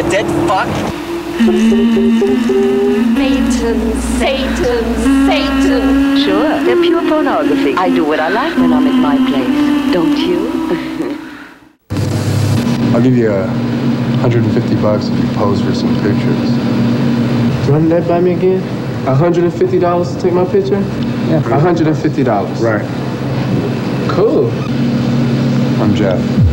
A dead fuck? Satan, Satan, Satan. Sure, they're pure pornography. I do what I like when I'm at my place, don't you? I'll give you uh, a 150 bucks if you pose for some pictures. Run that by me again? $150 to take my picture? Yeah. $150. Right. Cool. I'm Jeff.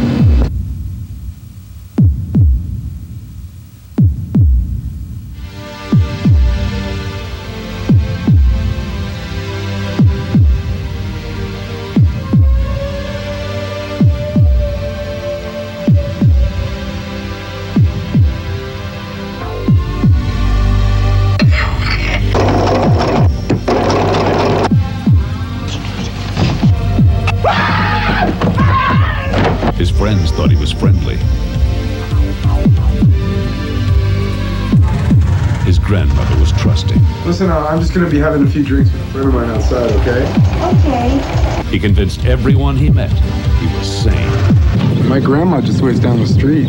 Friends thought he was friendly. His grandmother was trusting. Listen, uh, I'm just gonna be having a few drinks with a friend of mine outside, okay? Okay. He convinced everyone he met he was sane. My grandma just lives down the street.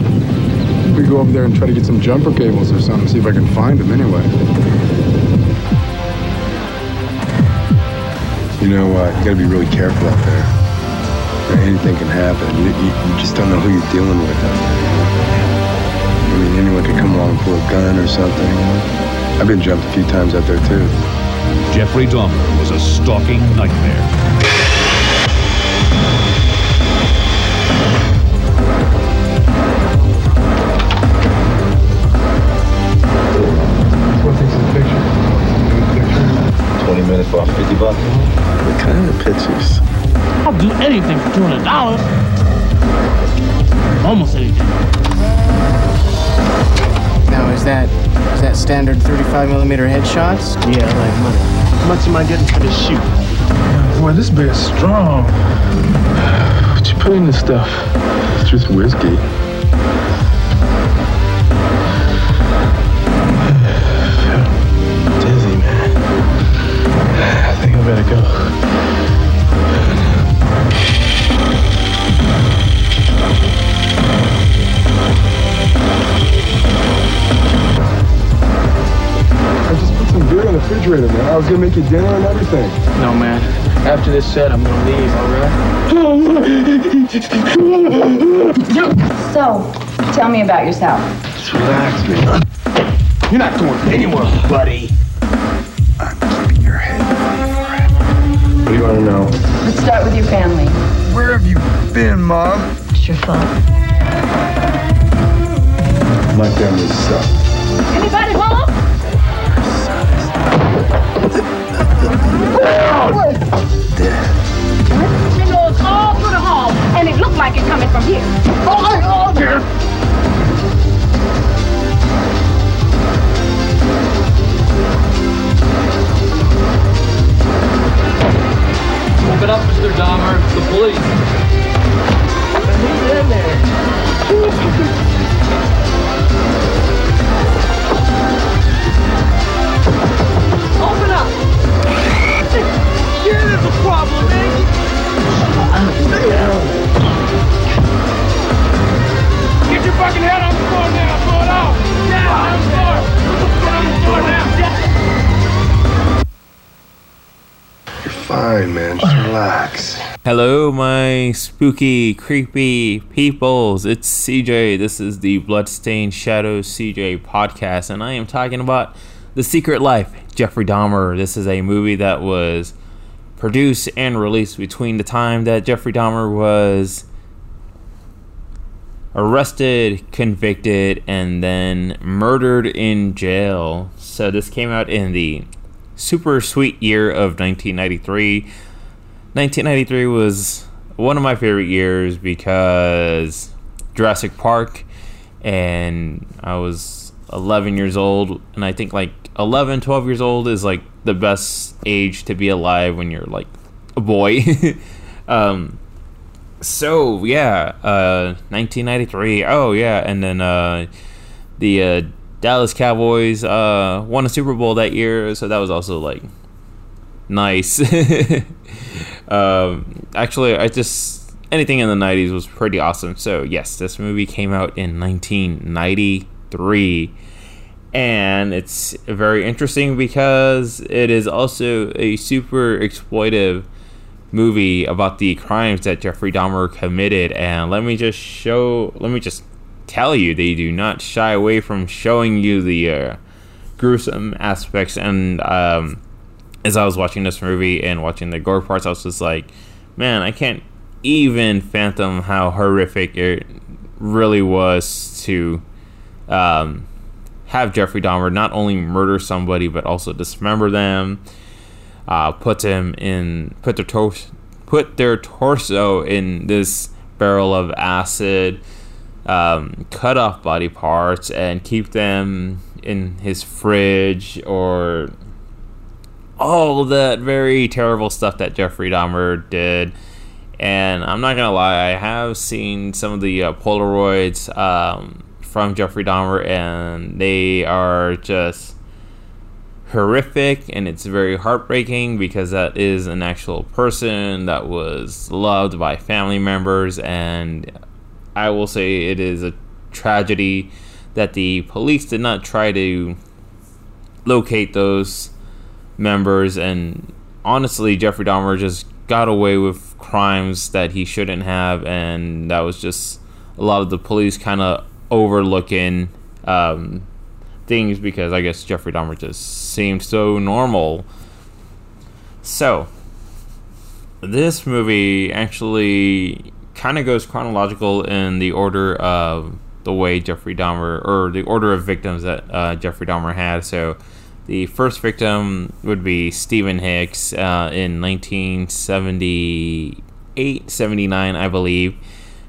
We go over there and try to get some jumper cables or something, see if I can find them anyway. You know, uh, you gotta be really careful out there. Anything can happen. You, you, you just don't know who you're dealing with out there. I mean, anyone could come along and pull a gun or something. I've been jumped a few times out there, too. Jeffrey Dahmer was a stalking nightmare. Wanna take some pictures? 20 minutes for 50 bucks. What kind of pictures? I'll do anything for two hundred dollars. Almost anything. Now, is that is that standard 35 millimeter headshots? Yeah, like money. How much am I getting for this shoot? Boy, this beer's strong. What you put in this stuff? It's just whiskey. Dizzy, man. I think I better go. Refrigerator, man. I was gonna make you dinner and everything. No, man. After this set, I'm gonna leave, all right? So, tell me about yourself. Just relax, man. You're not going anywhere, buddy. I'm keeping your head forever. What do you want to know? Let's start with your family. Where have you been, Mom? It's your fault. My family sucks. Anybody home? You know, it's all through the hall, and it looked like it coming from here. Oh, oh, dear. Open fine, man. Just uh-huh. relax. Hello, my spooky, creepy peoples. It's CJ. This is the Bloodstained Shadows CJ podcast, and I am talking about The Secret Life, Jeffrey Dahmer. This is a movie that was produced and released between the time that Jeffrey Dahmer was arrested, convicted, and then murdered in jail. So this came out in the super sweet year of 1993. 1993 was one of my favorite years because Jurassic Park, and I was 11 years old, and I think like 11, 12 years old is like the best age to be alive when you're like a boy. um, so yeah, uh, 1993. Oh yeah, and then uh, the uh, Dallas Cowboys uh, won a Super Bowl that year, so that was also like nice. um, actually, I just anything in the 90s was pretty awesome. So yes, this movie came out in 1993. And it's very interesting because it is also a super exploitive movie about the crimes that Jeffrey Dahmer committed. And let me just show, let me just tell you, they do not shy away from showing you the uh, gruesome aspects. And um, as I was watching this movie and watching the gore parts, I was just like, man, I can't even fathom how horrific it really was to um, have Jeffrey Dahmer not only murder somebody but also dismember them, uh, put them in, put their tor- put their torso in this barrel of acid, um, cut off body parts, and keep them in his fridge or all that very terrible stuff that Jeffrey Dahmer did. And I'm not gonna lie, I have seen some of the uh, Polaroids um, from Jeffrey Dahmer, and they are just horrific, and it's very heartbreaking because that is an actual person that was loved by family members, and I will say it is a tragedy that the police did not try to locate those members, and honestly, Jeffrey Dahmer just got away with crimes that he shouldn't have, and that was just a lot of the police kind of overlooking um, things because I guess Jeffrey Dahmer just seemed so normal. So, this movie actually kind of goes chronological in the order of the way Jeffrey Dahmer, or the order of victims that uh, Jeffrey Dahmer had. So, the first victim would be Stephen Hicks uh, in 1978, 79, I believe.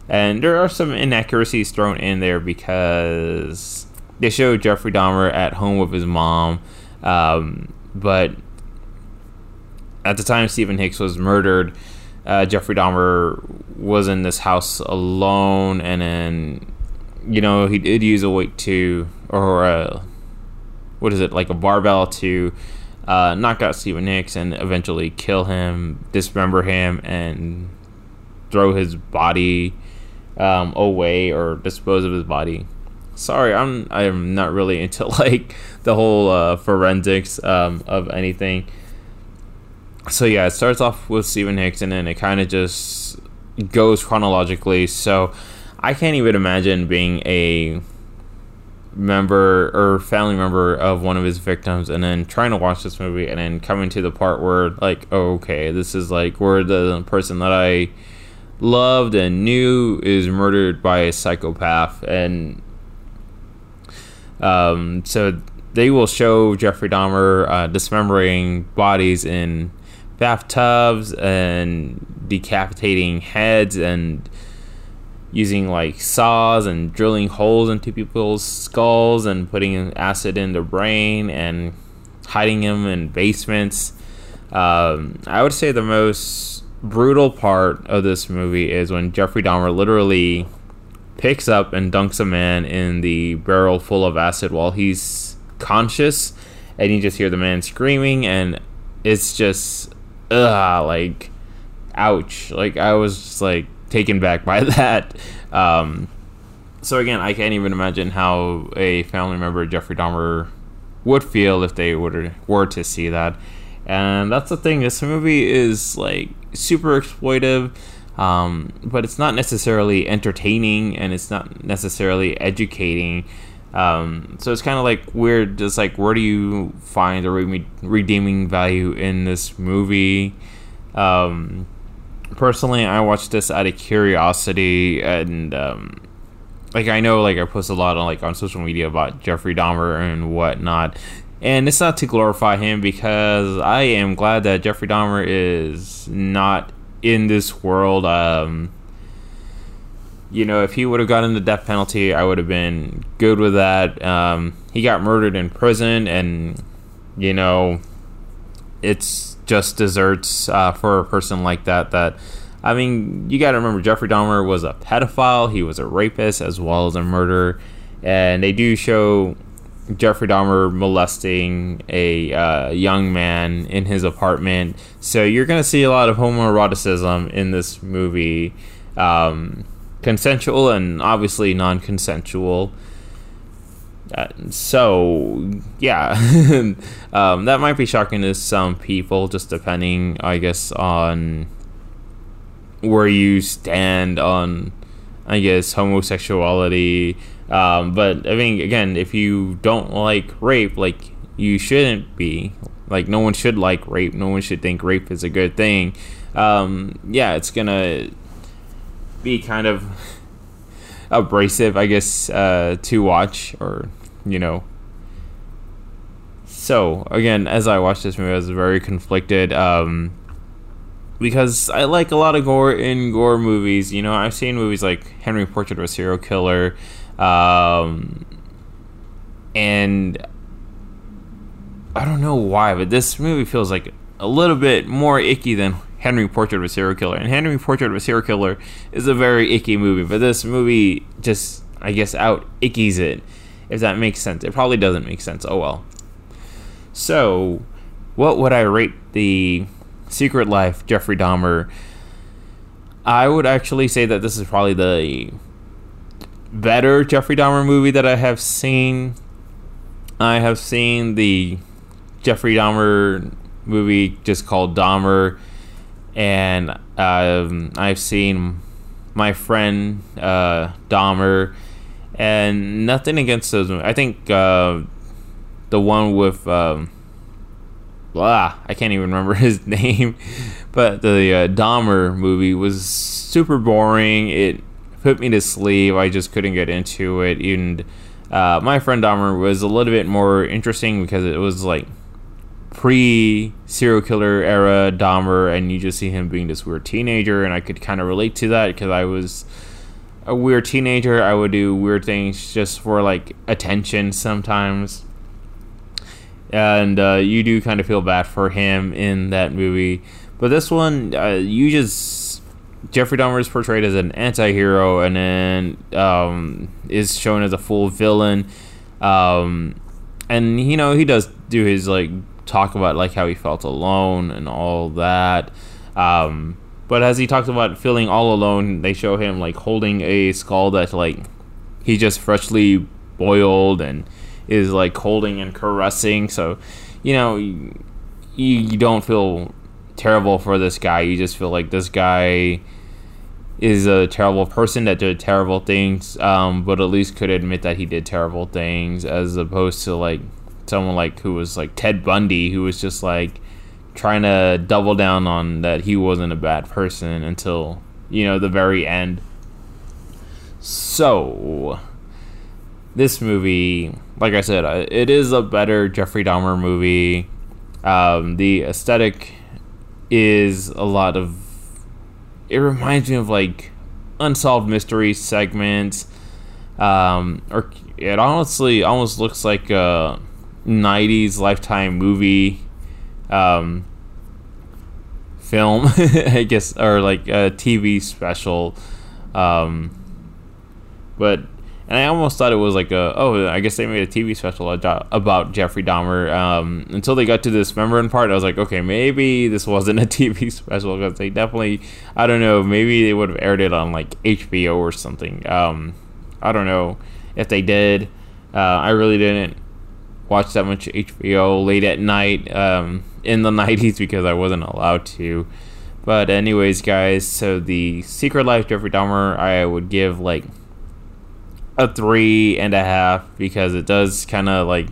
And there are some inaccuracies thrown in there because they show Jeffrey Dahmer at home with his mom. Um, but at the time Stephen Hicks was murdered, uh, Jeffrey Dahmer was in this house alone, and then, you know, he did use a weight to, or a what is it like a barbell to uh, knock out Stephen Hicks and eventually kill him, dismember him, and throw his body um, away or dispose of his body. Sorry, I'm I'm not really into like the whole uh, forensics um, of anything. So yeah, it starts off with Stephen Hicks and then it kind of just goes chronologically. So I can't even imagine being a member or family member of one of his victims and then trying to watch this movie and then coming to the part where like oh, okay this is like where the person that i loved and knew is murdered by a psychopath and um, so they will show jeffrey dahmer uh, dismembering bodies in bathtubs and decapitating heads and using like saws and drilling holes into people's skulls and putting acid in their brain and hiding them in basements. Um, I would say the most brutal part of this movie is when Jeffrey Dahmer literally picks up and dunks a man in the barrel full of acid while he's conscious, and you just hear the man screaming, and it's just, ugh, like, ouch. Like, I was just like, taken back by that. Um, so again, I can't even imagine how a family member of Jeffrey Dahmer would feel if they were were to see that. And that's the thing. This movie is like super exploitive, um, but it's not necessarily entertaining, and it's not necessarily educating. Um, so it's kind of like weird. Just like where do you find the re- redeeming value in this movie? Um, personally, I watched this out of curiosity, and um, like I know, like I post a lot on like on social media about Jeffrey Dahmer and whatnot, and it's not to glorify him because I am glad that Jeffrey Dahmer is not in this world. Um, you know, if he would have gotten the death penalty, I would have been good with that. Um, he got murdered in prison, and you know, it's just deserts uh, for a person like that. That I mean, you got to remember Jeffrey Dahmer was a pedophile. He was a rapist as well as a murderer, and they do show Jeffrey Dahmer molesting a uh, young man in his apartment. So you're gonna see a lot of homoeroticism in this movie, um, consensual and obviously non-consensual. Uh, so yeah, um, that might be shocking to some people, just depending, I guess, on where you stand on, I guess, homosexuality. Um, but I mean, again, if you don't like rape, like you shouldn't be. Like no one should like rape. No one should think rape is a good thing. Um, yeah, it's gonna be kind of abrasive, I guess, uh, to watch or you know. So again, as I watched this movie, I was very conflicted. Um, because I like a lot of gore in gore movies. You know, I've seen movies like Henry Portrait of a Serial Killer, um, and I don't know why, but this movie feels like a little bit more icky than Henry Portrait of a Serial Killer. And Henry Portrait of a Serial Killer is a very icky movie, but this movie just, I guess, out ickies it, if that makes sense. It probably doesn't make sense. Oh well. So, what would I rate the Secret Life Jeffrey Dahmer? I would actually say that this is probably the better Jeffrey Dahmer movie that I have seen. I have seen the Jeffrey Dahmer movie just called Dahmer, and um, I've seen my friend uh, Dahmer, and nothing against those. Movies. I think uh, the one with um, blah, I can't even remember his name, but the uh, Dahmer movie was super boring. It put me to sleep. I just couldn't get into it. And uh, my friend Dahmer was a little bit more interesting because it was like pre serial killer era Dahmer, and you just see him being this weird teenager, and I could kind of relate to that because I was a weird teenager. I would do weird things just for like attention sometimes, and uh, you do kind of feel bad for him in that movie. But this one, uh, you just Jeffrey Dahmer is portrayed as an anti-hero, and then um, is shown as a full villain. Um, and you know he does do his like talk about like how he felt alone and all that. Um, but as he talks about feeling all alone, they show him like holding a skull that like he just freshly boiled and is like holding and caressing. So, you know, you, you don't feel terrible for this guy. You just feel like this guy is a terrible person that did terrible things, um, but at least could admit that he did terrible things, as opposed to like someone like who was like Ted Bundy, who was just like trying to double down on that he wasn't a bad person until you know the very end. So this movie, like I said, uh, it is a better Jeffrey Dahmer movie. Um, the aesthetic is a lot of. It reminds me of like unsolved mystery segments, um, or it honestly almost looks like a 90s lifetime movie um, film i guess or like a tv special um, but and i almost thought it was like a oh i guess they made a tv special about jeffrey dahmer um, until they got to this memorand part i was like okay maybe this wasn't a tv special because they definitely i don't know maybe they would have aired it on like hbo or something um, i don't know if they did uh, i really didn't watch that much HBO late at night um, in the 90s because I wasn't allowed to. But, anyways, guys, so the Secret Life Jeffrey Dahmer, I would give like a three and a half because it does kind of like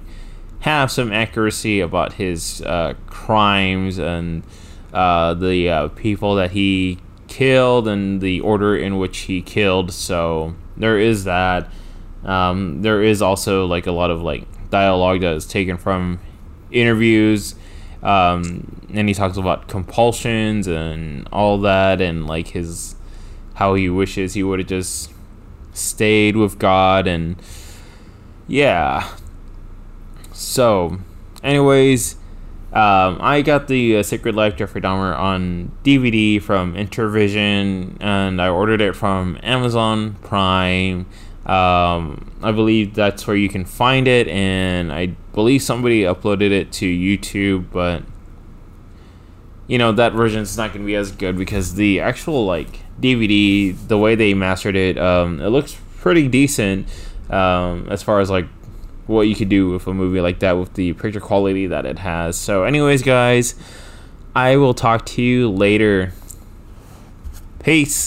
have some accuracy about his uh, crimes and uh, the uh, people that he killed and the order in which he killed. So there is that. Um, there is also like a lot of like dialogue that is taken from interviews. Um, and he talks about compulsions and all that, and like his how he wishes he would have just stayed with God, and yeah. So, anyways, um, I got the uh, Secret Life Jeffrey Dahmer on DVD from Intervision, and I ordered it from Amazon Prime. Um, I believe that's where you can find it, and I believe somebody uploaded it to YouTube, but you know that version is not going to be as good because the actual like DVD, the way they mastered it, um, it looks pretty decent um, as far as like what you could do with a movie like that with the picture quality that it has. So, anyways, guys, I will talk to you later. Peace.